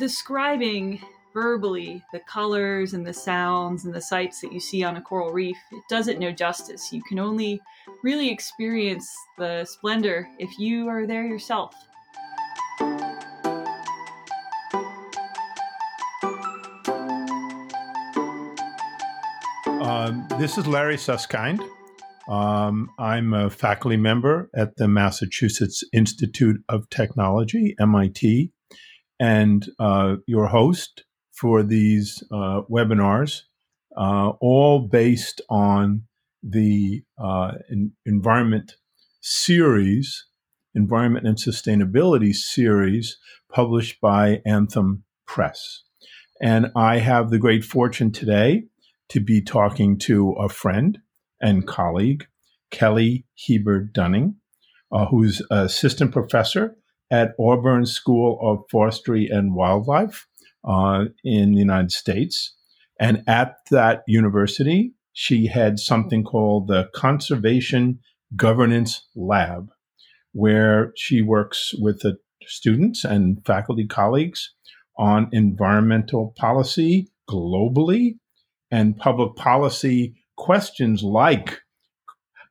describing verbally the colors and the sounds and the sights that you see on a coral reef, it doesn't know justice. You can only really experience the splendor if you are there yourself. Um, this is Larry Susskind. Um, I'm a faculty member at the Massachusetts Institute of Technology, MIT, and uh, your host for these uh, webinars, uh, all based on the uh, environment series, environment and sustainability series published by Anthem Press. And I have the great fortune today to be talking to a friend and colleague, Kelly Heber Dunning, uh, who's assistant professor at Auburn School of Forestry and Wildlife uh, in the United States. And at that university, she had something called the Conservation Governance Lab, where she works with the students and faculty colleagues on environmental policy globally and public policy questions like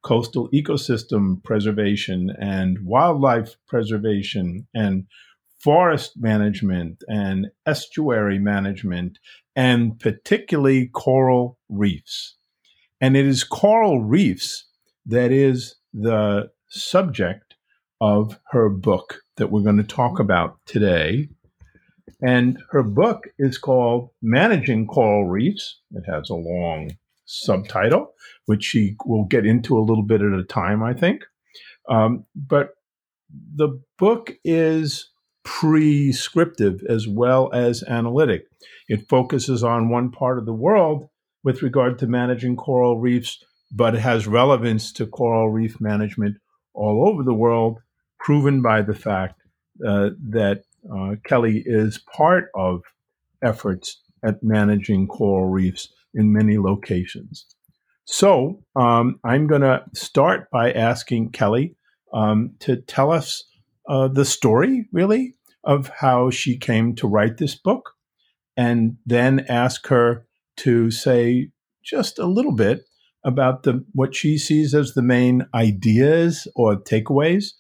coastal ecosystem preservation and wildlife preservation and forest management and estuary management and particularly coral reefs. And it is coral reefs that is the subject of her book that we're going to talk about today. And her book is called Managing Coral Reefs. It has a long subtitle, which she will get into a little bit at a time, I think. Um, but the book is prescriptive as well as analytic. It focuses on one part of the world with regard to managing coral reefs, but it has relevance to coral reef management all over the world, proven by the fact uh, that uh, Kelly is part of efforts at managing coral reefs in many locations. So um, I'm going to start by asking Kelly um, to tell us uh, the story, really, of how she came to write this book, and then ask her to say just a little bit about the what she sees as the main ideas or takeaways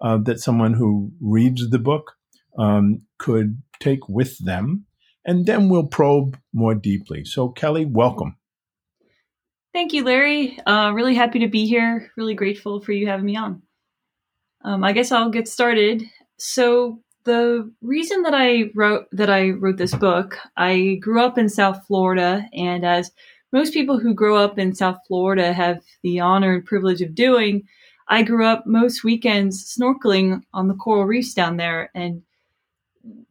uh, that someone who reads the book um, could take with them and then we'll probe more deeply. So, Kelly, welcome. Thank you, Larry. Uh, really happy to be here. Really grateful for you having me on. Um, I guess I'll get started. So, the reason that I wrote that I wrote this book, I grew up in South Florida, and as most people who grow up in South Florida have the honor and privilege of doing, I grew up most weekends snorkeling on the coral reefs down there, and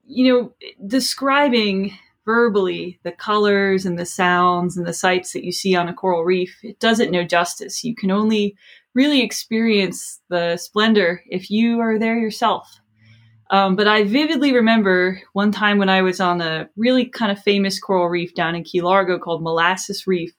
you know, describing verbally the colors and the sounds and the sights that you see on a coral reef, it doesn't know justice. You can only really experience the splendor if you are there yourself. Um, but I vividly remember one time when I was on a really kind of famous coral reef down in Key Largo called Molasses Reef,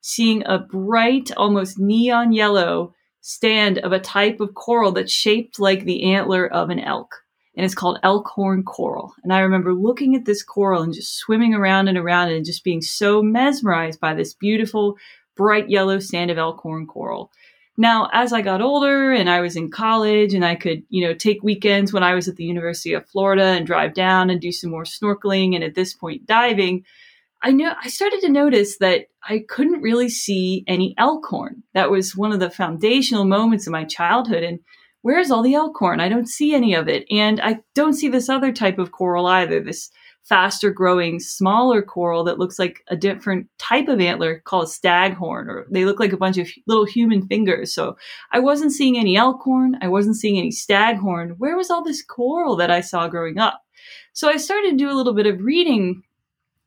seeing a bright, almost neon yellow stand of a type of coral that's shaped like the antler of an elk and it's called elkhorn coral. And I remember looking at this coral and just swimming around and around and just being so mesmerized by this beautiful, bright yellow sand of elkhorn coral. Now, as I got older and I was in college and I could, you know, take weekends when I was at the University of Florida and drive down and do some more snorkeling and at this point diving, I know I started to notice that I couldn't really see any elkhorn. That was one of the foundational moments of my childhood and where's all the elkhorn? I don't see any of it. And I don't see this other type of coral either, this faster growing, smaller coral that looks like a different type of antler called staghorn, or they look like a bunch of little human fingers. So I wasn't seeing any elkhorn. I wasn't seeing any staghorn. Where was all this coral that I saw growing up? So I started to do a little bit of reading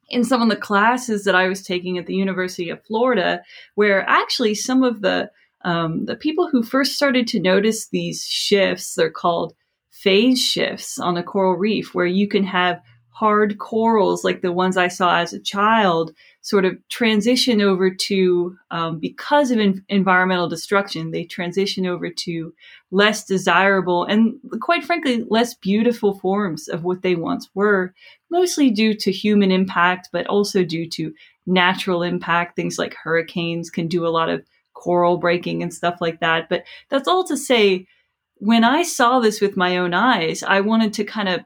in some of the classes that I was taking at the University of Florida, where actually some of the um, the people who first started to notice these shifts, they're called phase shifts on a coral reef, where you can have hard corals like the ones I saw as a child sort of transition over to, um, because of in- environmental destruction, they transition over to less desirable and quite frankly, less beautiful forms of what they once were, mostly due to human impact, but also due to natural impact. Things like hurricanes can do a lot of coral breaking and stuff like that. But that's all to say, when I saw this with my own eyes, I wanted to kind of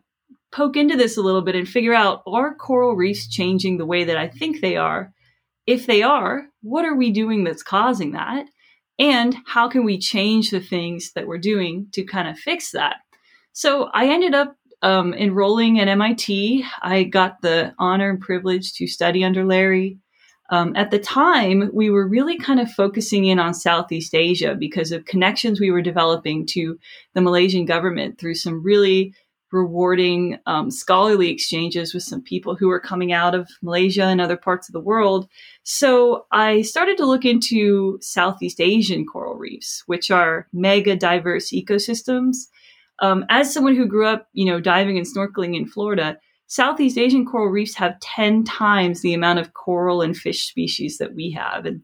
poke into this a little bit and figure out are coral reefs changing the way that I think they are? If they are, what are we doing that's causing that? And how can we change the things that we're doing to kind of fix that? So I ended up um, enrolling at MIT. I got the honor and privilege to study under Larry. Um, at the time, we were really kind of focusing in on Southeast Asia because of connections we were developing to the Malaysian government through some really rewarding um, scholarly exchanges with some people who were coming out of Malaysia and other parts of the world. So I started to look into Southeast Asian coral reefs, which are mega diverse ecosystems. Um, as someone who grew up, you know, diving and snorkeling in Florida, Southeast Asian coral reefs have 10 times the amount of coral and fish species that we have. And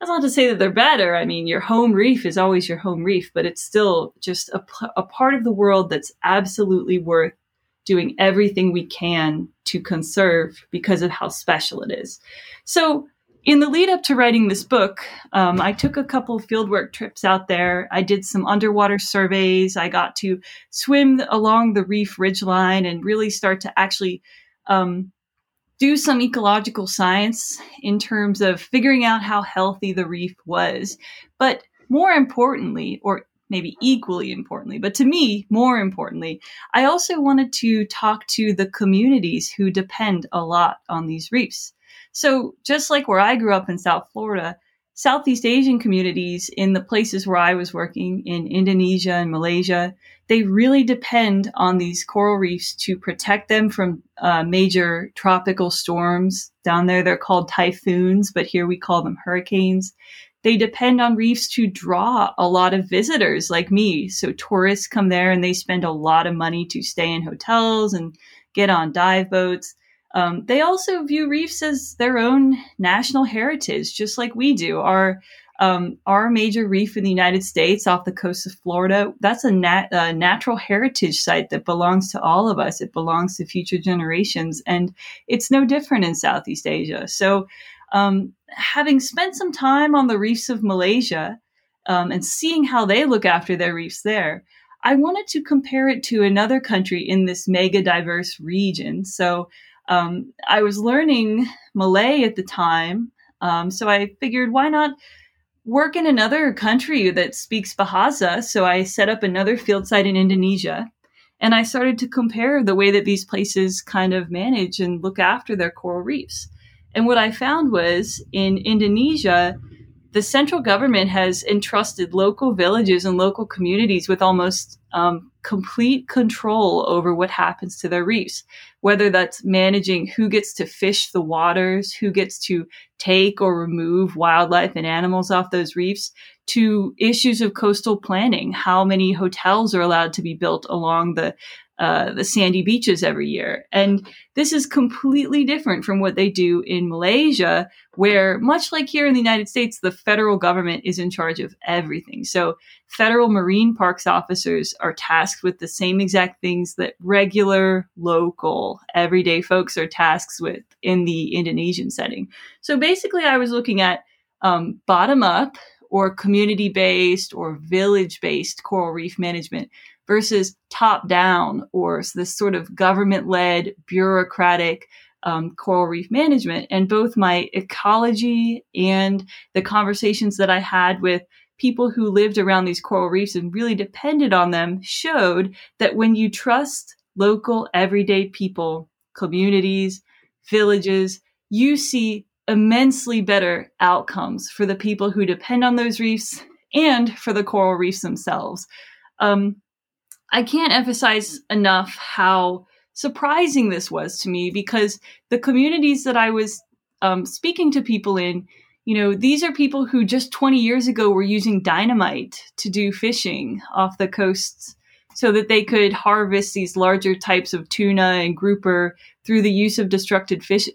that's not to say that they're better. I mean, your home reef is always your home reef, but it's still just a, a part of the world that's absolutely worth doing everything we can to conserve because of how special it is. So, in the lead up to writing this book, um, I took a couple fieldwork trips out there. I did some underwater surveys. I got to swim along the reef ridgeline and really start to actually um, do some ecological science in terms of figuring out how healthy the reef was. But more importantly, or maybe equally importantly, but to me, more importantly, I also wanted to talk to the communities who depend a lot on these reefs. So just like where I grew up in South Florida, Southeast Asian communities in the places where I was working in Indonesia and Malaysia, they really depend on these coral reefs to protect them from uh, major tropical storms. Down there, they're called typhoons, but here we call them hurricanes. They depend on reefs to draw a lot of visitors like me. So tourists come there and they spend a lot of money to stay in hotels and get on dive boats. Um, they also view reefs as their own national heritage, just like we do. Our um, our major reef in the United States off the coast of Florida, that's a, nat- a, natural heritage site that belongs to all of us. It belongs to future generations. And it's no different in Southeast Asia. So, um, having spent some time on the reefs of Malaysia um, and seeing how they look after their reefs there, I wanted to compare it to another country in this mega diverse region. So, um, I was learning Malay at the time. Um, so I figured, why not work in another country that speaks Bahasa? So I set up another field site in Indonesia. And I started to compare the way that these places kind of manage and look after their coral reefs. And what I found was in Indonesia, the central government has entrusted local villages and local communities with almost um, complete control over what happens to their reefs, whether that's managing who gets to fish the waters, who gets to take or remove wildlife and animals off those reefs, to issues of coastal planning, how many hotels are allowed to be built along the uh, the sandy beaches every year. And this is completely different from what they do in Malaysia, where, much like here in the United States, the federal government is in charge of everything. So, federal marine parks officers are tasked with the same exact things that regular, local, everyday folks are tasked with in the Indonesian setting. So, basically, I was looking at um, bottom up or community based or village based coral reef management versus top down or this sort of government led bureaucratic um, coral reef management. And both my ecology and the conversations that I had with people who lived around these coral reefs and really depended on them showed that when you trust local, everyday people, communities, villages, you see immensely better outcomes for the people who depend on those reefs and for the coral reefs themselves. Um, I can't emphasize enough how surprising this was to me because the communities that I was um, speaking to people in, you know, these are people who just 20 years ago were using dynamite to do fishing off the coasts so that they could harvest these larger types of tuna and grouper through the use of destructive, fish,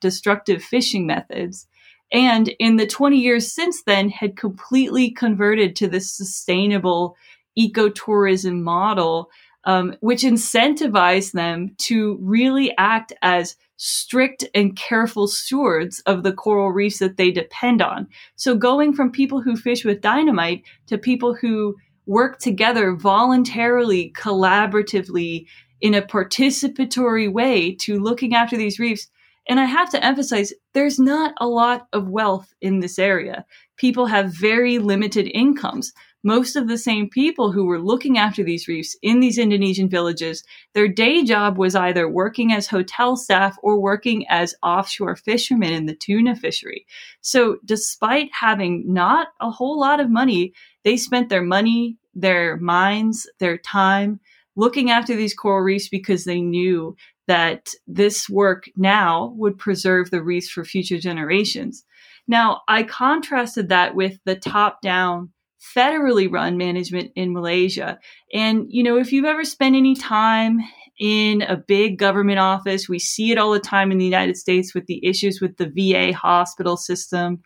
destructive fishing methods. And in the 20 years since then, had completely converted to this sustainable ecotourism model, um, which incentivized them to really act as strict and careful stewards of the coral reefs that they depend on. So going from people who fish with dynamite to people who work together voluntarily, collaboratively, in a participatory way to looking after these reefs. And I have to emphasize, there's not a lot of wealth in this area. People have very limited incomes most of the same people who were looking after these reefs in these Indonesian villages, their day job was either working as hotel staff or working as offshore fishermen in the tuna fishery. So, despite having not a whole lot of money, they spent their money, their minds, their time looking after these coral reefs because they knew that this work now would preserve the reefs for future generations. Now, I contrasted that with the top down federally run management in Malaysia. And, you know, if you've ever spent any time in a big government office, we see it all the time in the United States with the issues with the VA hospital system.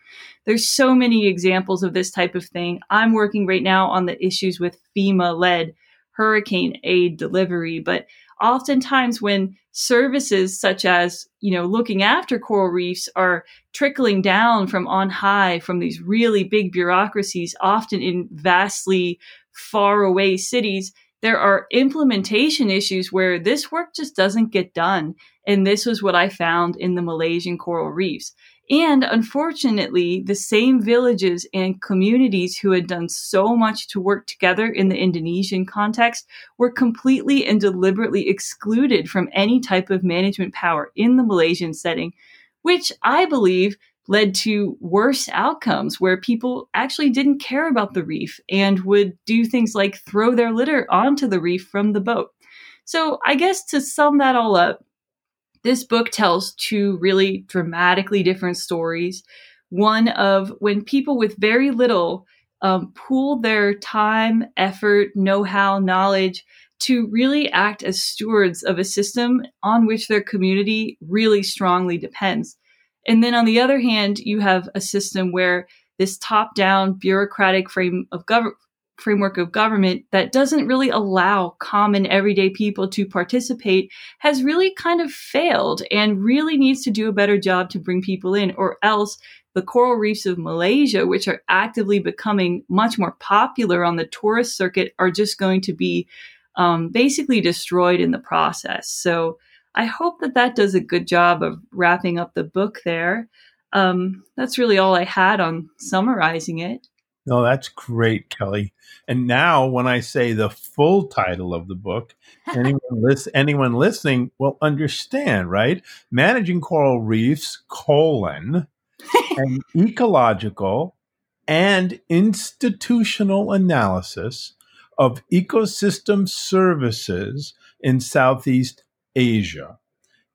There's so many examples of this type of thing. I'm working right now on the issues with FEMA led hurricane aid delivery, but oftentimes when services such as you know looking after coral reefs are trickling down from on high from these really big bureaucracies often in vastly far away cities there are implementation issues where this work just doesn't get done. And this was what i found in the malaysian coral reefs and unfortunately, the same villages and communities who had done so much to work together in the Indonesian context were completely and deliberately excluded from any type of management power in the Malaysian setting, which I believe led to worse outcomes where people actually didn't care about the reef and would do things like throw their litter onto the reef from the boat. So I guess to sum that all up, this book tells two really dramatically different stories. One of when people with very little um, pool their time, effort, know how, knowledge to really act as stewards of a system on which their community really strongly depends. And then on the other hand, you have a system where this top down bureaucratic frame of government framework of government that doesn't really allow common everyday people to participate has really kind of failed and really needs to do a better job to bring people in or else the coral reefs of Malaysia, which are actively becoming much more popular on the tourist circuit, are just going to be um, basically destroyed in the process. So I hope that that does a good job of wrapping up the book there. Um, that's really all I had on summarizing it. No, that's great, Kelly. And now, when I say the full title of the book, anyone, lis- anyone listening will understand, right? Managing Coral Reefs, colon, an ecological and institutional analysis of ecosystem services in Southeast Asia.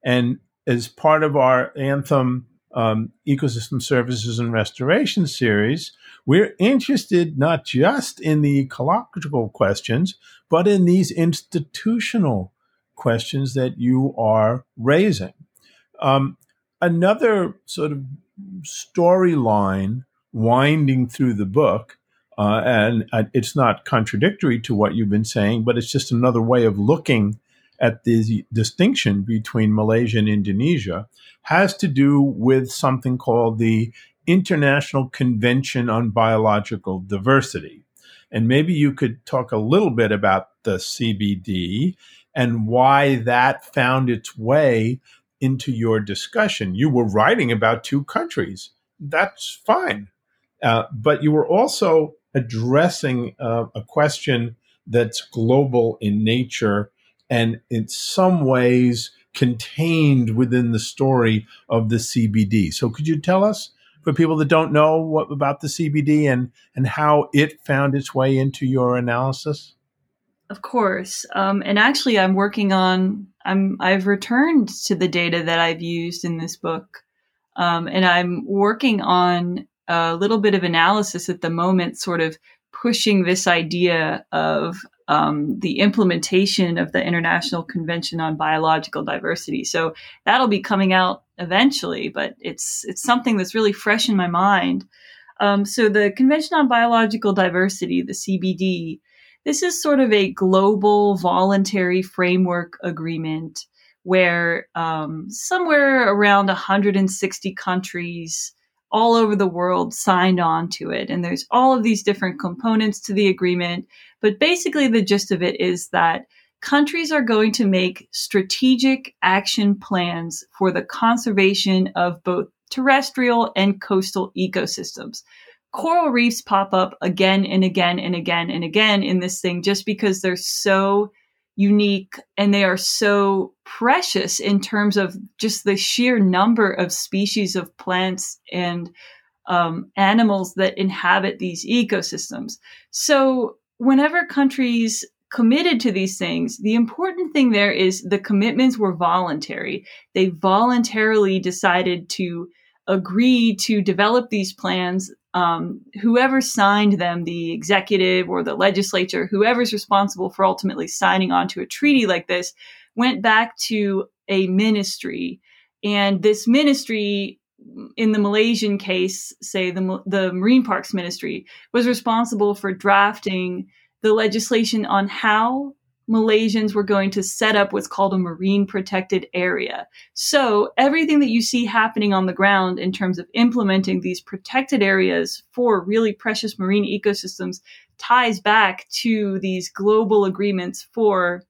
And as part of our Anthem um, Ecosystem Services and Restoration series, we're interested not just in the ecological questions, but in these institutional questions that you are raising. Um, another sort of storyline winding through the book, uh, and uh, it's not contradictory to what you've been saying, but it's just another way of looking at the distinction between Malaysia and Indonesia, has to do with something called the International Convention on Biological Diversity. And maybe you could talk a little bit about the CBD and why that found its way into your discussion. You were writing about two countries. That's fine. Uh, but you were also addressing uh, a question that's global in nature and in some ways contained within the story of the CBD. So, could you tell us for people that don't know what about the CBD and and how it found its way into your analysis? Of course, um, and actually, I'm working on. I'm I've returned to the data that I've used in this book, um, and I'm working on a little bit of analysis at the moment, sort of pushing this idea of um, the implementation of the International Convention on Biological Diversity. So that'll be coming out eventually, but it's it's something that's really fresh in my mind. Um, so the Convention on Biological Diversity, the CBD, this is sort of a global voluntary framework agreement where um, somewhere around 160 countries all over the world signed on to it. And there's all of these different components to the agreement. But basically, the gist of it is that countries are going to make strategic action plans for the conservation of both terrestrial and coastal ecosystems. Coral reefs pop up again and again and again and again in this thing just because they're so unique and they are so precious in terms of just the sheer number of species of plants and um, animals that inhabit these ecosystems. So, whenever countries committed to these things, the important thing there is the commitments were voluntary. They voluntarily decided to agree to develop these plans um, whoever signed them, the executive or the legislature, whoever's responsible for ultimately signing on to a treaty like this, went back to a ministry. And this ministry, in the Malaysian case, say the, the Marine Parks Ministry, was responsible for drafting the legislation on how Malaysians were going to set up what's called a marine protected area. So everything that you see happening on the ground in terms of implementing these protected areas for really precious marine ecosystems ties back to these global agreements for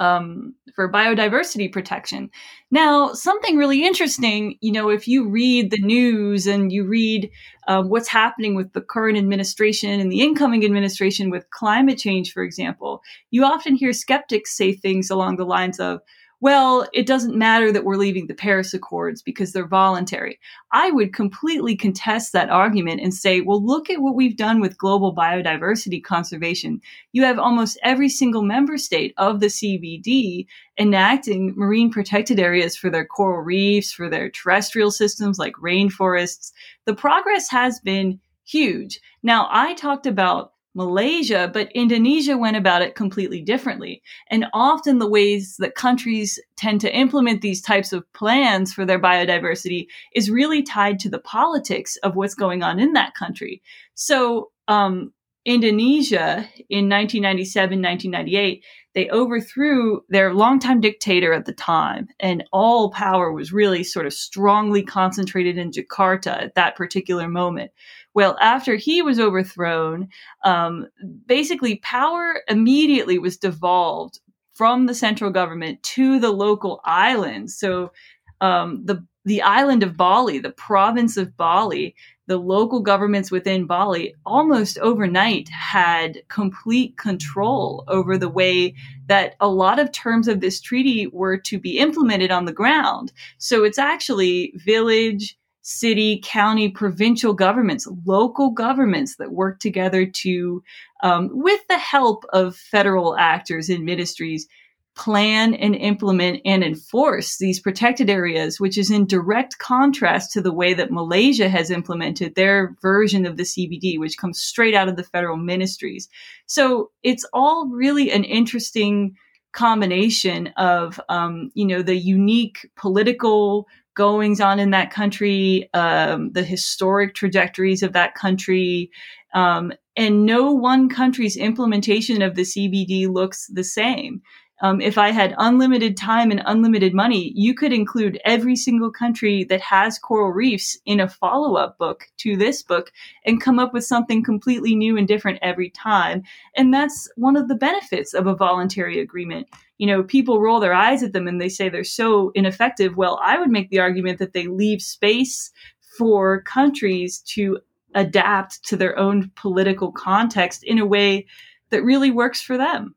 um, for biodiversity protection. Now, something really interesting, you know, if you read the news and you read um, what's happening with the current administration and the incoming administration with climate change, for example, you often hear skeptics say things along the lines of, well, it doesn't matter that we're leaving the Paris Accords because they're voluntary. I would completely contest that argument and say, well, look at what we've done with global biodiversity conservation. You have almost every single member state of the CBD enacting marine protected areas for their coral reefs, for their terrestrial systems like rainforests. The progress has been huge. Now, I talked about Malaysia, but Indonesia went about it completely differently. And often the ways that countries tend to implement these types of plans for their biodiversity is really tied to the politics of what's going on in that country. So, um, Indonesia in 1997, 1998, they overthrew their longtime dictator at the time, and all power was really sort of strongly concentrated in Jakarta at that particular moment. Well, after he was overthrown, um, basically power immediately was devolved from the central government to the local islands. So um, the the island of Bali, the province of Bali, the local governments within Bali almost overnight had complete control over the way that a lot of terms of this treaty were to be implemented on the ground. So it's actually village, city, county, provincial governments, local governments that work together to, um, with the help of federal actors and ministries, plan and implement and enforce these protected areas, which is in direct contrast to the way that Malaysia has implemented their version of the CBD, which comes straight out of the federal ministries. So it's all really an interesting combination of, um, you know, the unique political goings on in that country, um, the historic trajectories of that country. Um, and no one country's implementation of the CBD looks the same. Um, if I had unlimited time and unlimited money, you could include every single country that has coral reefs in a follow up book to this book and come up with something completely new and different every time. And that's one of the benefits of a voluntary agreement. You know, people roll their eyes at them and they say they're so ineffective. Well, I would make the argument that they leave space for countries to adapt to their own political context in a way that really works for them.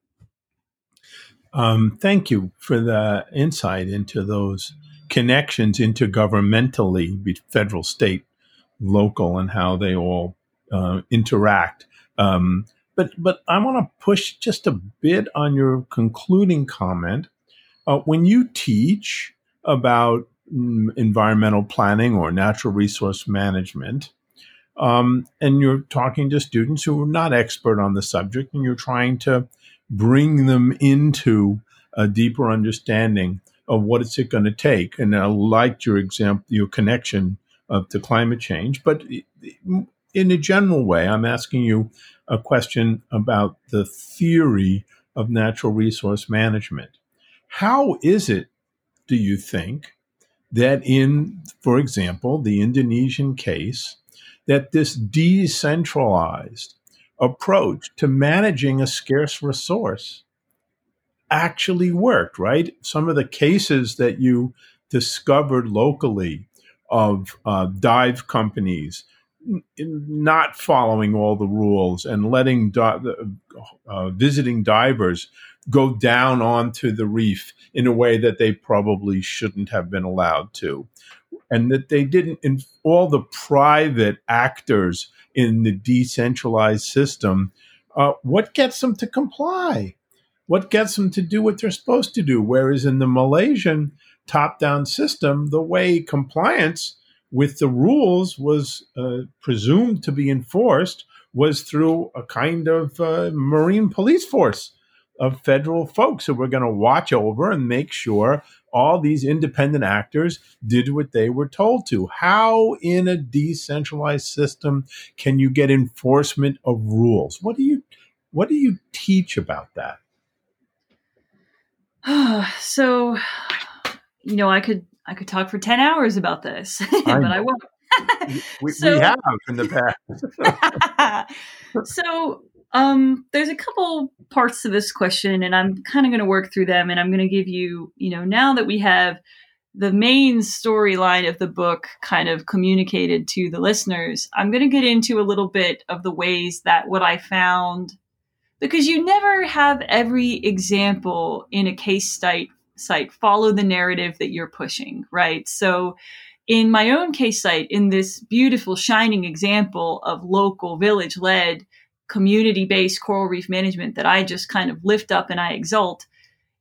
Um, thank you for the insight into those connections intergovernmentally, federal, state, local, and how they all uh, interact. Um, but but I want to push just a bit on your concluding comment. Uh, when you teach about mm, environmental planning or natural resource management, um, and you're talking to students who are not expert on the subject, and you're trying to bring them into a deeper understanding of what is it going to take. And I liked your example, your connection of to climate change. But in a general way, I'm asking you a question about the theory of natural resource management. How is it, do you think, that in, for example, the Indonesian case, that this decentralized approach to managing a scarce resource actually worked, right? Some of the cases that you discovered locally of uh, dive companies not following all the rules and letting di- uh, visiting divers go down onto the reef in a way that they probably shouldn't have been allowed to. And that they didn't, in all the private actors in the decentralized system, uh, what gets them to comply? What gets them to do what they're supposed to do? Whereas in the Malaysian top down system, the way compliance with the rules was uh, presumed to be enforced was through a kind of uh, marine police force of federal folks who were going to watch over and make sure all these independent actors did what they were told to. How, in a decentralized system, can you get enforcement of rules? What do you what do you teach about that? so, you know, I could I could talk for 10 hours about this, but I won't. we, so, we, have in the past. so, um, there's a couple parts to this question, and I'm kind of going to work through them, and I'm going to give you, you know, now that we have the main storyline of the book kind of communicated to the listeners, I'm going to get into a little bit of the ways that what I found, because you never have every example in a case study site follow the narrative that you're pushing, right? So in my own case site, in this beautiful shining example of local village led community based coral reef management that I just kind of lift up and I exalt.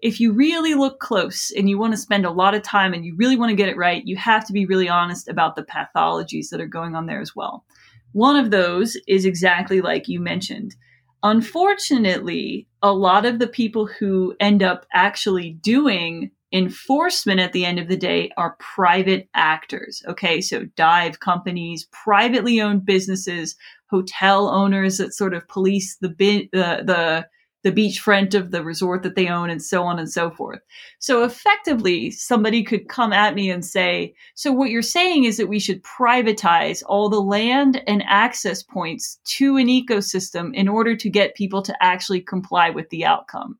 If you really look close and you want to spend a lot of time and you really want to get it right, you have to be really honest about the pathologies that are going on there as well. One of those is exactly like you mentioned Unfortunately, a lot of the people who end up actually doing enforcement at the end of the day are private actors. Okay, so dive companies, privately owned businesses, hotel owners that sort of police the the the the beachfront of the resort that they own and so on and so forth. So effectively, somebody could come at me and say, so what you're saying is that we should privatize all the land and access points to an ecosystem in order to get people to actually comply with the outcome.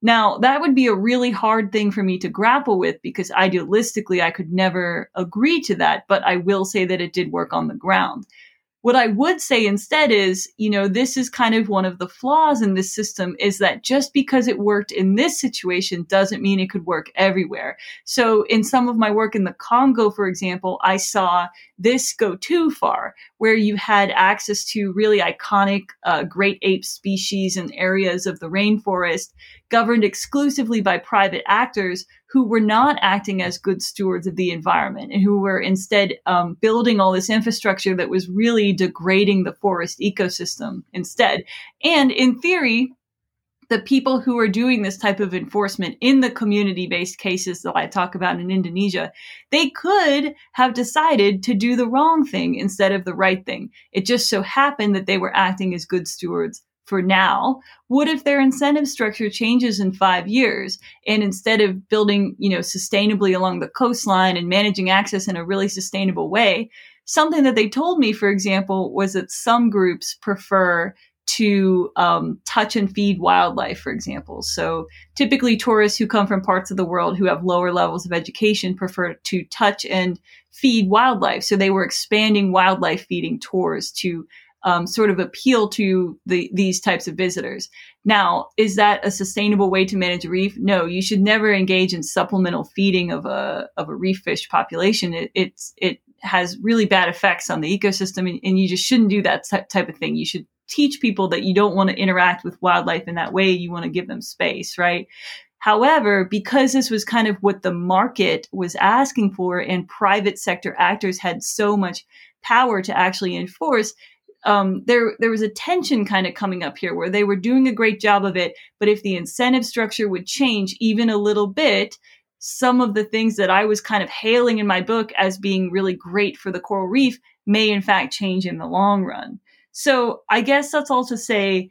Now, that would be a really hard thing for me to grapple with because idealistically, I could never agree to that, but I will say that it did work on the ground. What I would say instead is, you know, this is kind of one of the flaws in this system is that just because it worked in this situation doesn't mean it could work everywhere. So in some of my work in the Congo, for example, I saw this go too far, where you had access to really iconic uh, great ape species and areas of the rainforest governed exclusively by private actors who were not acting as good stewards of the environment and who were instead um, building all this infrastructure that was really degrading the forest ecosystem instead. And in theory, the people who are doing this type of enforcement in the community based cases that I talk about in Indonesia, they could have decided to do the wrong thing instead of the right thing. It just so happened that they were acting as good stewards for now. What if their incentive structure changes in five years and instead of building, you know, sustainably along the coastline and managing access in a really sustainable way, something that they told me, for example, was that some groups prefer to um, touch and feed wildlife, for example. So typically, tourists who come from parts of the world who have lower levels of education prefer to touch and feed wildlife. So they were expanding wildlife feeding tours to um, sort of appeal to the, these types of visitors. Now, is that a sustainable way to manage a reef? No, you should never engage in supplemental feeding of a of a reef fish population. It, it's it has really bad effects on the ecosystem, and, and you just shouldn't do that type of thing. You should teach people that you don't want to interact with wildlife in that way. You want to give them space, right? However, because this was kind of what the market was asking for and private sector actors had so much power to actually enforce, um, there there was a tension kind of coming up here where they were doing a great job of it, but if the incentive structure would change even a little bit, some of the things that I was kind of hailing in my book as being really great for the coral reef may in fact change in the long run. So I guess that's all to say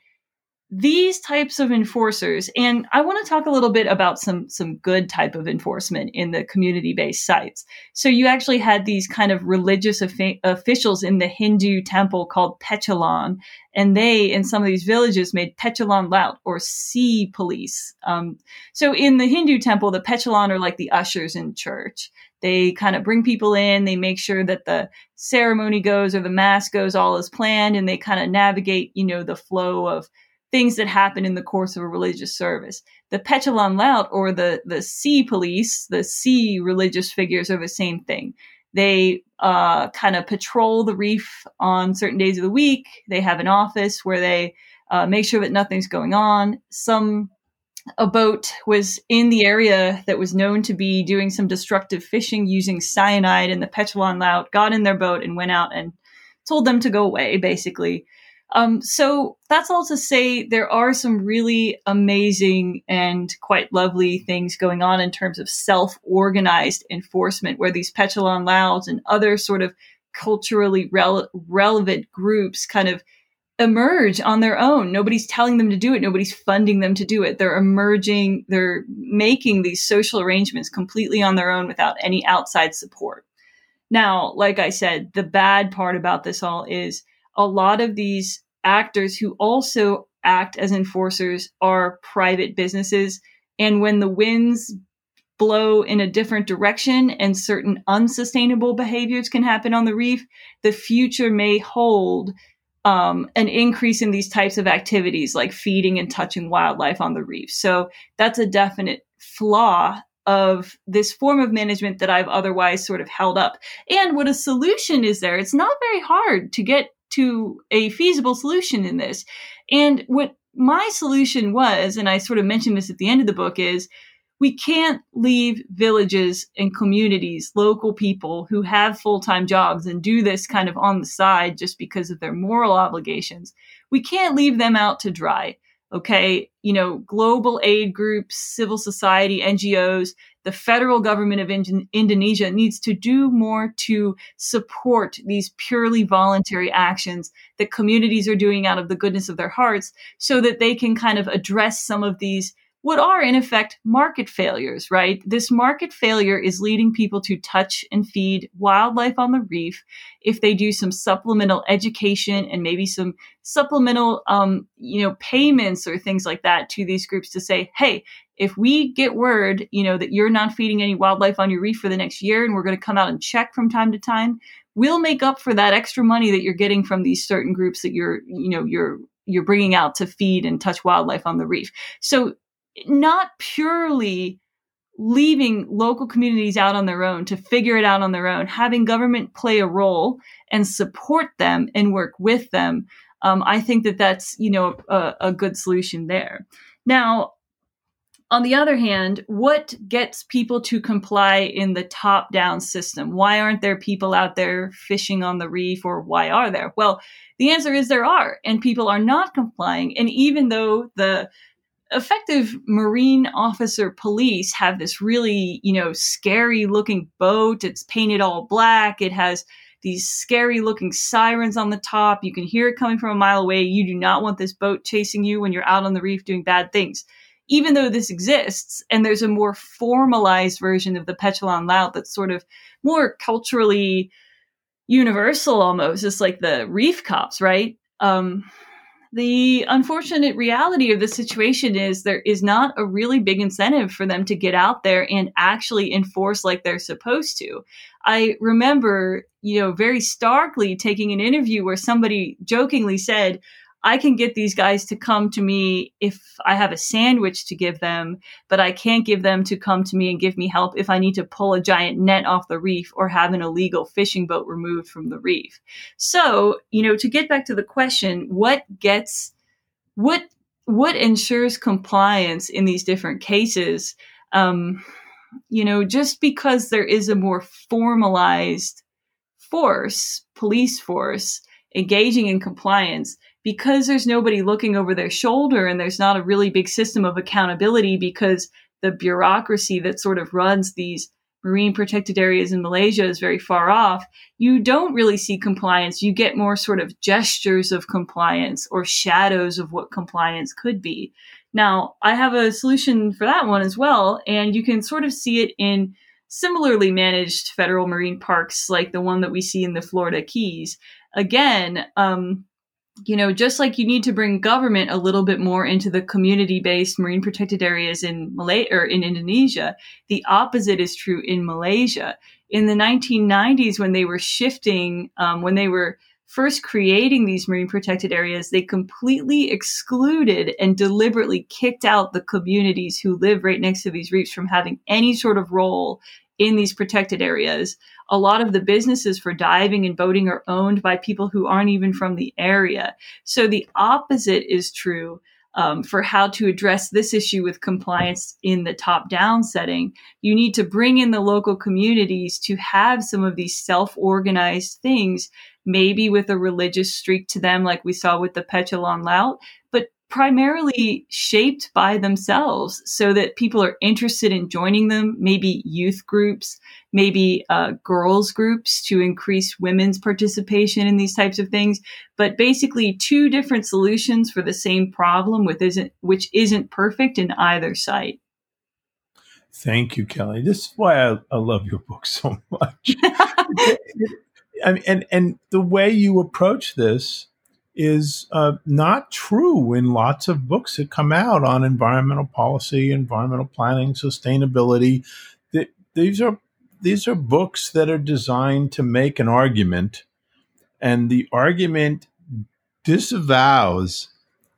these types of enforcers and i want to talk a little bit about some some good type of enforcement in the community based sites. So you actually had these kind of religious officials in the hindu temple called pecalang and they in some of these villages made pecalang laut or sea police. Um, so in the hindu temple the pecalang are like the ushers in church. They kind of bring people in they make sure that the ceremony goes or the mass goes all as planned and they kind of navigate you know the flow of things that happen in the course of a religious service. The Pecalang Laut or the, the sea police, the sea religious figures are the same thing. They uh, kind of patrol the reef on certain days of the week. They have an office where they uh, make sure that nothing's going on. Some a boat was in the area that was known to be doing some destructive fishing using cyanide, and the Pecalang Laut got in their boat and went out and told them to go away, basically. Um, so that's all to say there are some really amazing and quite lovely things going on in terms of self organized enforcement, where these Pecalang Lauts and other sort of culturally rele- relevant groups kind of emerge on their own. Nobody's telling them to do it. Nobody's funding them to do it. They're emerging, they're making these social arrangements completely on their own without any outside support. Now, like I said, the bad part about this all is a lot of these actors who also act as enforcers are private businesses. And when the winds blow in a different direction and certain unsustainable behaviors can happen on the reef, the future may hold um, an increase in these types of activities like feeding and touching wildlife on the reef. So that's a definite flaw of this form of management that I've otherwise sort of held up. And what a solution is there? It's not very hard to get to a feasible solution in this. And what my solution was, and I sort of mentioned this at the end of the book, is we can't leave villages and communities, local people who have full time jobs and do this kind of on the side just because of their moral obligations. We can't leave them out to dry. Okay. You know, global aid groups, civil society, NGOs, the federal government of in- Indonesia needs to do more to support these purely voluntary actions that communities are doing out of the goodness of their hearts so that they can kind of address some of these what are in effect market failures, right? This market failure is leading people to touch and feed wildlife on the reef if they do some supplemental education and maybe some supplemental, um, you know, payments or things like that to these groups to say, hey, if we get word, you know, that you're not feeding any wildlife on your reef for the next year and we're going to come out and check from time to time, we'll make up for that extra money that you're getting from these certain groups that you're, you know, you're you're bringing out to feed and touch wildlife on the reef. So not purely leaving local communities out on their own to figure it out on their own, having government play a role and support them and work with them. Um, I think that that's you know a, a good solution there. Now, on the other hand, what gets people to comply in the top down system? Why aren't there people out there fishing on the reef or why are there? Well, the answer is there are, and people are not complying. And even though the effective marine officer police have this really, you know, scary looking boat. It's painted all black. It has these scary looking sirens on the top. You can hear it coming from a mile away. You do not want this boat chasing you when you're out on the reef doing bad things. Even though this exists, and there's a more formalized version of the Pecalang Laut that's sort of more culturally universal almost. It's like the reef cops, right? Um, the unfortunate reality of the situation is there is not a really big incentive for them to get out there and actually enforce like they're supposed to. I remember, you know, very starkly taking an interview where somebody jokingly said, I can get these guys to come to me if I have a sandwich to give them, but I can't give them to come to me and give me help if I need to pull a giant net off the reef or have an illegal fishing boat removed from the reef. So, you know, to get back to the question, what gets, what, what ensures compliance in these different cases? Um, you know, just because there is a more formalized force, police force, engaging in compliance because there's nobody looking over their shoulder and there's not a really big system of accountability because the bureaucracy that sort of runs these marine protected areas in Malaysia is very far off, you don't really see compliance. You get more sort of gestures of compliance or shadows of what compliance could be. Now, I have a solution for that one as well, and you can sort of see it in similarly managed federal marine parks like the one that we see in the Florida Keys. Again, um, you know, just like you need to bring government a little bit more into the community-based marine protected areas in Malay or in Indonesia, the opposite is true in Malaysia. In the 1990s, when they were shifting, um, when they were first creating these marine protected areas, they completely excluded and deliberately kicked out the communities who live right next to these reefs from having any sort of role in these protected areas a lot of the businesses for diving and boating are owned by people who aren't even from the area. So the opposite is true. Um, for how to address this issue with compliance in the top down setting, you need to bring in the local communities to have some of these self organized things, maybe with a religious streak to them, like we saw with the Pecalang Laut, but primarily shaped by themselves so that people are interested in joining them, maybe youth groups, maybe uh, girls groups to increase women's participation in these types of things. But basically, two different solutions for the same problem, with isn't which isn't perfect in either site. Thank you, Kelly. This is why I, I love your book so much. I mean, and and the way you approach this is uh, not true in lots of books that come out on environmental policy, environmental planning, sustainability. these are these are books that are designed to make an argument, and the argument disavows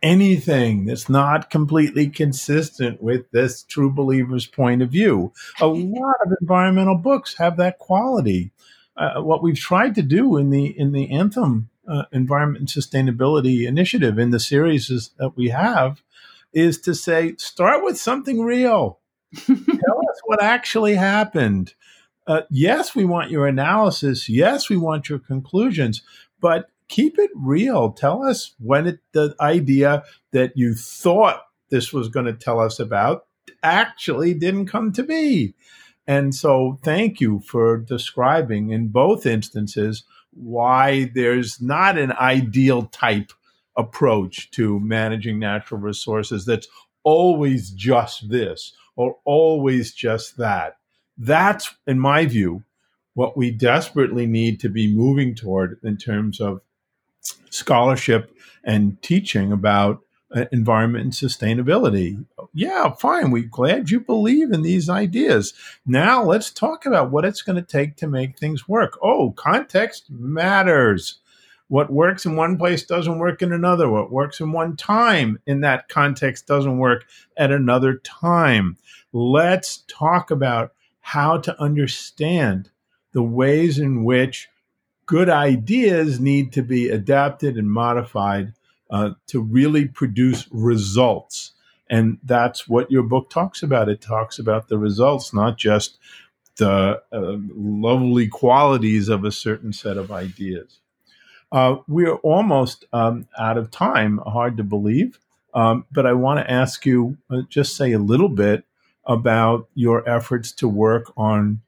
anything that's not completely consistent with this true believer's point of view. A lot of environmental books have that quality. Uh, what we've tried to do in the in the anthem uh, environment and sustainability initiative in the series is, that we have is to say start with something real. Tell us what actually happened. Uh, yes we want your analysis. Yes we want your conclusions but keep it real. Tell us when it, the idea that you thought this was going to tell us about actually didn't come to be. And so thank you for describing in both instances why there's not an ideal type approach to managing natural resources that's always just this or always just that. That's, in my view, what we desperately need to be moving toward in terms of scholarship and teaching about Uh, environment and sustainability. Yeah, fine. We're glad you believe in these ideas. Now let's talk about what it's going to take to make things work. Oh, context matters. What works in one place doesn't work in another. What works in one time in that context doesn't work at another time. Let's talk about how to understand the ways in which good ideas need to be adapted and modified uh, to really produce results. And that's what your book talks about. It talks about the results, not just the uh, lovely qualities of a certain set of ideas. Uh, we're almost um, out of time, hard to believe. Um, but I want to ask you uh, just say a little bit about your efforts to work on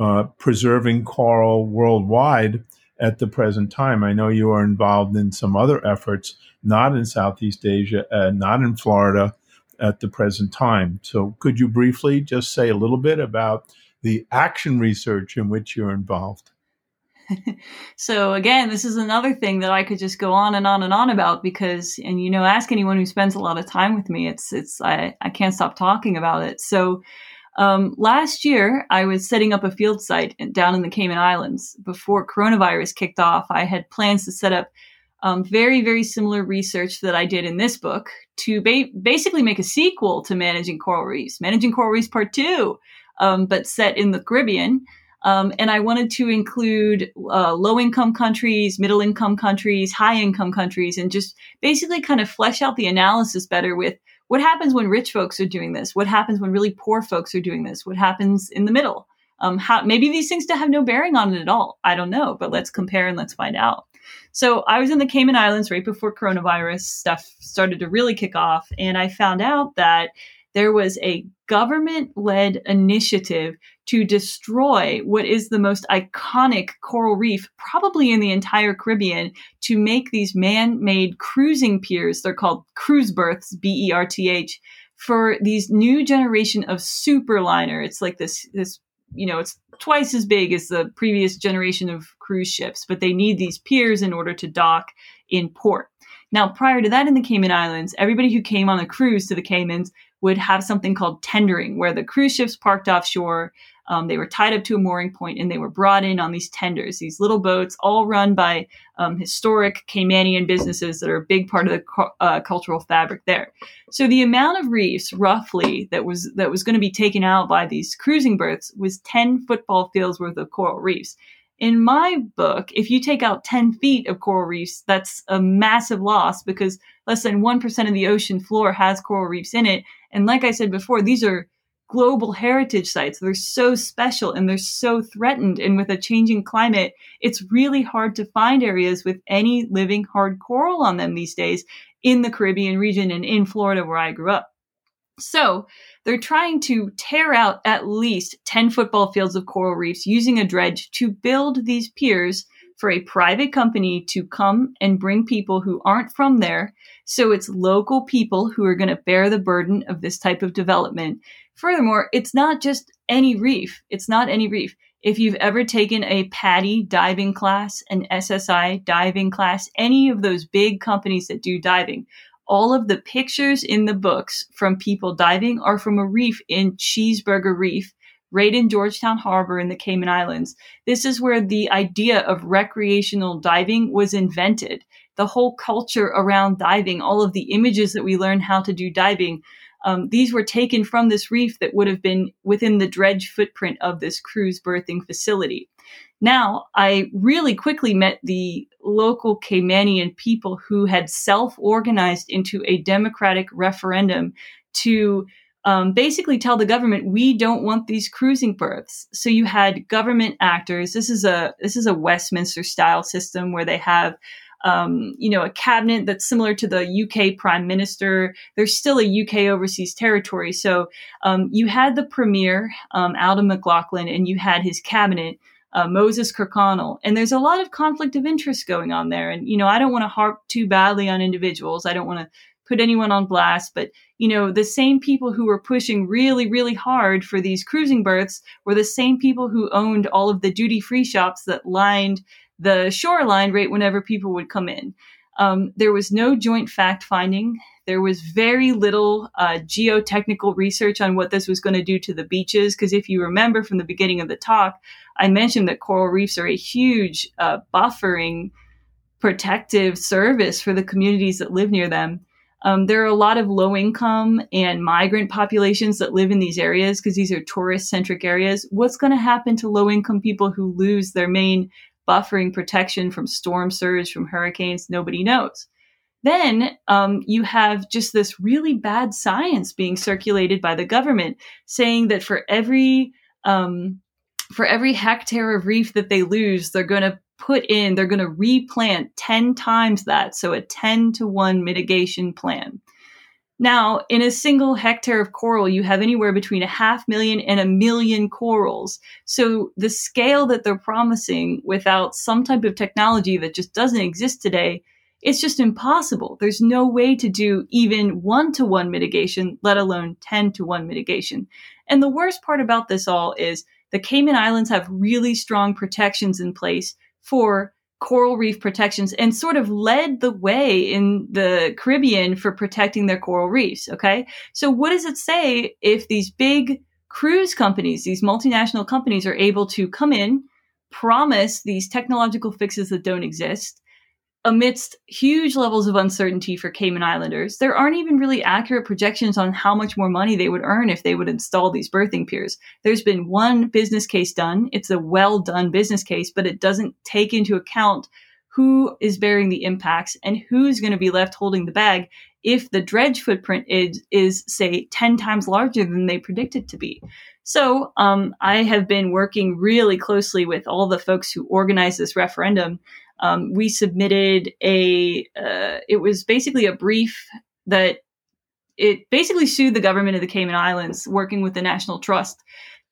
uh, preserving coral worldwide at the present time. I know you are involved in some other efforts, not in Southeast Asia, uh, not in Florida at the present time. So, could you briefly just say a little bit about the action research in which you're involved? so again, this is another thing that I could just go on and on and on about because, and you know, ask anyone who spends a lot of time with me, it's, it's, I, I can't stop talking about it. So, um, last year, I was setting up a field site down in the Cayman Islands. Before coronavirus kicked off, I had plans to set up um, very, very similar research that I did in this book to ba- basically make a sequel to Managing Coral Reefs, Managing Coral Reefs Part 2, um, but set in the Caribbean. Um, and I wanted to include uh, low income countries, middle income countries, high income countries, and just basically kind of flesh out the analysis better with what happens when rich folks are doing this? What happens when really poor folks are doing this? What happens in the middle? Um, how maybe these things to have no bearing on it at all. I don't know, but let's compare and let's find out. So I was in the Cayman Islands right before coronavirus stuff started to really kick off. And I found out that there was a government led initiative to destroy what is the most iconic coral reef, probably in the entire Caribbean, to make these man made cruising piers. They're called cruise berths, B E R T H, for these new generation of superliner. It's like this, this, you know, it's twice as big as the previous generation of cruise ships, but they need these piers in order to dock in port. Now, prior to that in the Cayman Islands, everybody who came on a cruise to the Caymans would have something called tendering, where the cruise ships parked offshore. Um, they were tied up to a mooring point and they were brought in on these tenders, these little boats, all run by um, historic Caymanian businesses that are a big part of the uh, cultural fabric there. So the amount of reefs, roughly, that was that was going to be taken out by these cruising berths was 10 football fields worth of coral reefs. In my book, if you take out 10 feet of coral reefs, that's a massive loss because less than 1% of the ocean floor has coral reefs in it. And like I said before, these are global heritage sites. They're so special and they're so threatened. And with a changing climate, it's really hard to find areas with any living hard coral on them these days in the Caribbean region and in Florida where I grew up. So they're trying to tear out at least 10 football fields of coral reefs using a dredge to build these piers for a private company to come and bring people who aren't from there. So it's local people who are going to bear the burden of this type of development. Furthermore, it's not just any reef. It's not any reef. If you've ever taken a PADI diving class, an SSI diving class, any of those big companies that do diving, all of the pictures in the books from people diving are from a reef in Cheeseburger Reef, right in George Town Harbor in the Cayman Islands. This is where the idea of recreational diving was invented. The whole culture around diving, all of the images that we learn how to do diving, um, these were taken from this reef that would have been within the dredge footprint of this cruise berthing facility. Now, I really quickly met the local Caymanian people who had self organized into a democratic referendum to um, basically tell the government we don't want these cruising berths. So you had government actors. This is a this is a Westminster style system where they have um, you know, a cabinet that's similar to the UK prime minister. There's still a UK overseas territory. So um, you had the premier, um, Alden McLaughlin, and you had his cabinet uh, Moses Kirkconnell. And there's a lot of conflict of interest going on there. And, you know, I don't want to harp too badly on individuals. I don't want to put anyone on blast, but, you know, the same people who were pushing really, really hard for these cruising berths were the same people who owned all of the duty free shops that lined the shoreline right whenever people would come in. Um, there was no joint fact finding. There was very little uh, geotechnical research on what this was going to do to the beaches. Because if you remember from the beginning of the talk, I mentioned that coral reefs are a huge uh, buffering protective service for the communities that live near them. Um, there are a lot of low income and migrant populations that live in these areas because these are tourist centric areas. What's going to happen to low income people who lose their main buffering protection from storm surge, from hurricanes, nobody knows. Then um, you have just this really bad science being circulated by the government saying that for every um, for every hectare of reef that they lose, they're going to put in, they're going to replant 10 times that. So a 10 to 1 mitigation plan. Now, in a single hectare of coral, you have anywhere between a half million and a million corals. So the scale that they're promising without some type of technology that just doesn't exist today, it's just impossible. There's no way to do even one to one mitigation, let alone 10 to 1 mitigation. And the worst part about this all is the Cayman Islands have really strong protections in place for coral reef protections and sort of led the way in the Caribbean for protecting their coral reefs. Okay. So what does it say if these big cruise companies, these multinational companies are able to come in, promise these technological fixes that don't exist, amidst huge levels of uncertainty for Cayman Islanders, there aren't even really accurate projections on how much more money they would earn if they would install these berthing piers. There's been one business case done. It's a well done business case, but it doesn't take into account who is bearing the impacts and who's going to be left holding the bag if the dredge footprint is, is say 10 times larger than they predict it to be. So um, I have been working really closely with all the folks who organized this referendum. Um, we submitted a, uh, it was basically a brief that it basically sued the government of the Cayman Islands, working with the National Trust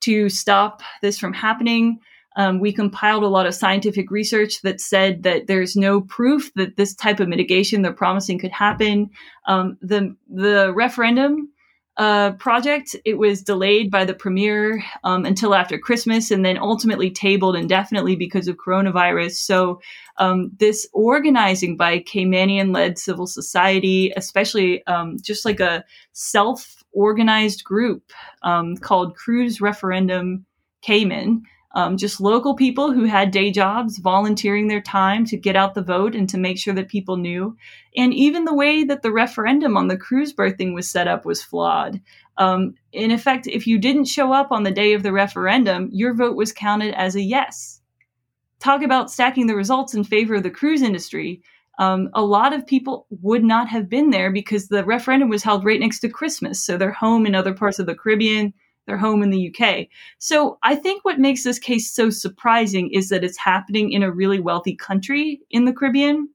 to stop this from happening. Um, we compiled a lot of scientific research that said that there's no proof that this type of mitigation they're promising could happen. Um, the the referendum uh, project. It was delayed by the premier um, until after Christmas and then ultimately tabled indefinitely because of coronavirus. So, um, this organizing by Caymanian led civil society, especially um, just like a self organized group um, called Cruise Referendum Cayman, um, just local people who had day jobs volunteering their time to get out the vote and to make sure that people knew. And even the way that the referendum on the cruise berthing was set up was flawed. Um, in effect, if you didn't show up on the day of the referendum, your vote was counted as a yes. Talk about stacking the results in favor of the cruise industry. Um, a lot of people would not have been there because the referendum was held right next to Christmas. So they're home in other parts of the Caribbean their home in the UK. So I think what makes this case so surprising is that it's happening in a really wealthy country in the Caribbean,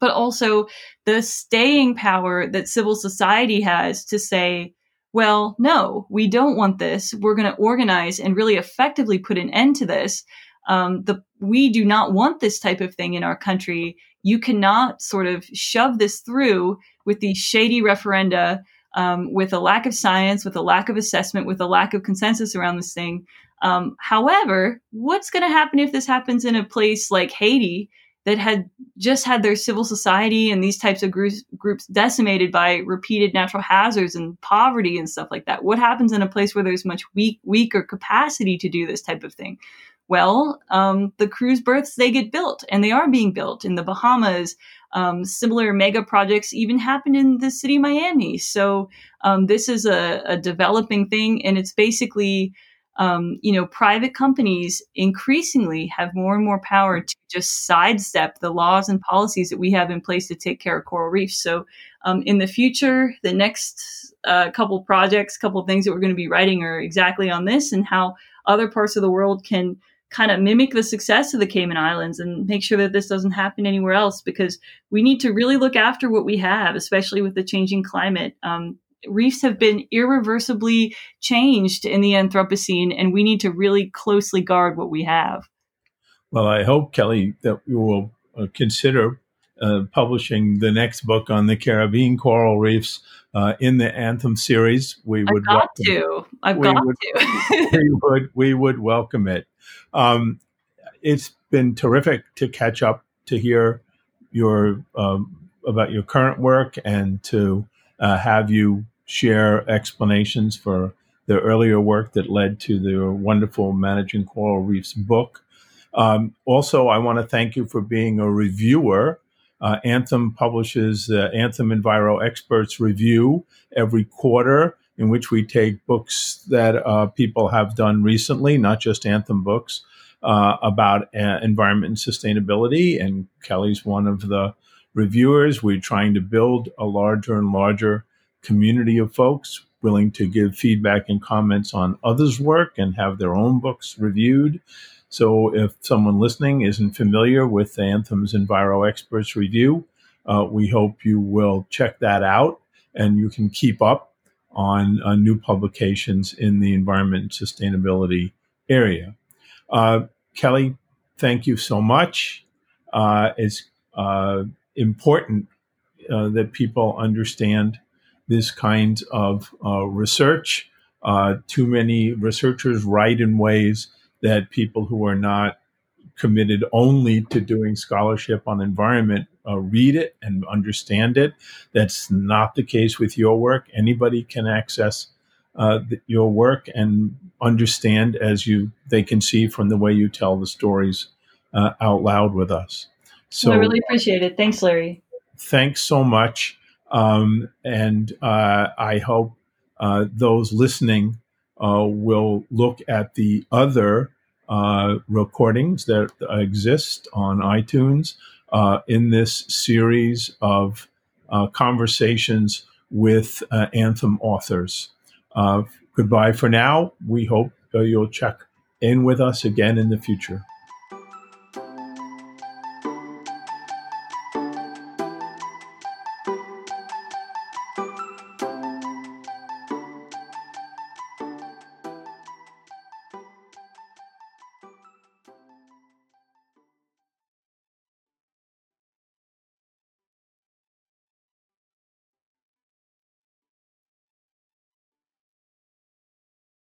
but also the staying power that civil society has to say, well, no, we don't want this. We're going to organize and really effectively put an end to this. Um, the we do not want this type of thing in our country. You cannot sort of shove this through with these shady referenda um, with a lack of science, with a lack of assessment, with a lack of consensus around this thing. Um, however, what's going to happen if this happens in a place like Haiti that had just had their civil society and these types of groups, groups decimated by repeated natural hazards and poverty and stuff like that? What happens in a place where there's much weak, weaker capacity to do this type of thing? Well, um, the cruise berths they get built, and they are being built in the Bahamas, um, similar mega projects even happened in the city of Miami. So um, this is a, a, developing thing, and it's basically, um, you know, private companies increasingly have more and more power to just sidestep the laws and policies that we have in place to take care of coral reefs. So um, in the future, the next uh, couple projects, couple things that we're going to be writing are exactly on this and how other parts of the world can kind of mimic the success of the Cayman Islands and make sure that this doesn't happen anywhere else because we need to really look after what we have, especially with the changing climate. Um, reefs have been irreversibly changed in the Anthropocene, and we need to really closely guard what we have. Well, I hope, Kelly, that you will uh, consider uh, publishing the next book on the Caribbean coral reefs uh, in the Anthem series. We would I've got to. I've got would, to. we would. We would welcome it. Um, it's been terrific to catch up to hear your um, about your current work and to uh, have you share explanations for the earlier work that led to the wonderful Managing Coral Reefs book. Um, also, I want to thank you for being a reviewer. Uh, Anthem publishes the Anthem Enviro Experts Review every quarter in which we take books that uh, people have done recently, not just Anthem books, uh, about uh, environment and sustainability. And Kelly's one of the reviewers. We're trying to build a larger and larger community of folks willing to give feedback and comments on others' work and have their own books reviewed. So if someone listening isn't familiar with the Anthem's Enviro Experts Review, uh, we hope you will check that out and you can keep up on uh, new publications in the environment and sustainability area. Uh, Kelly, thank you so much. Uh, it's uh, important uh, that people understand this kind of research. too many researchers write in ways that people who are not committed only to doing scholarship on environment uh, read it and understand it. That's not the case with your work. Anybody can access uh, your work and understand as you they can see from the way you tell the stories uh, out loud with us. So I really appreciate it. Thanks, Larry. Thanks so much, um, and uh, I hope uh, those listening uh, will look at the other uh, recordings that exist on iTunes uh, in this series of uh, conversations with uh, Anthem authors. Goodbye for now. We hope you'll check in with us again in the future.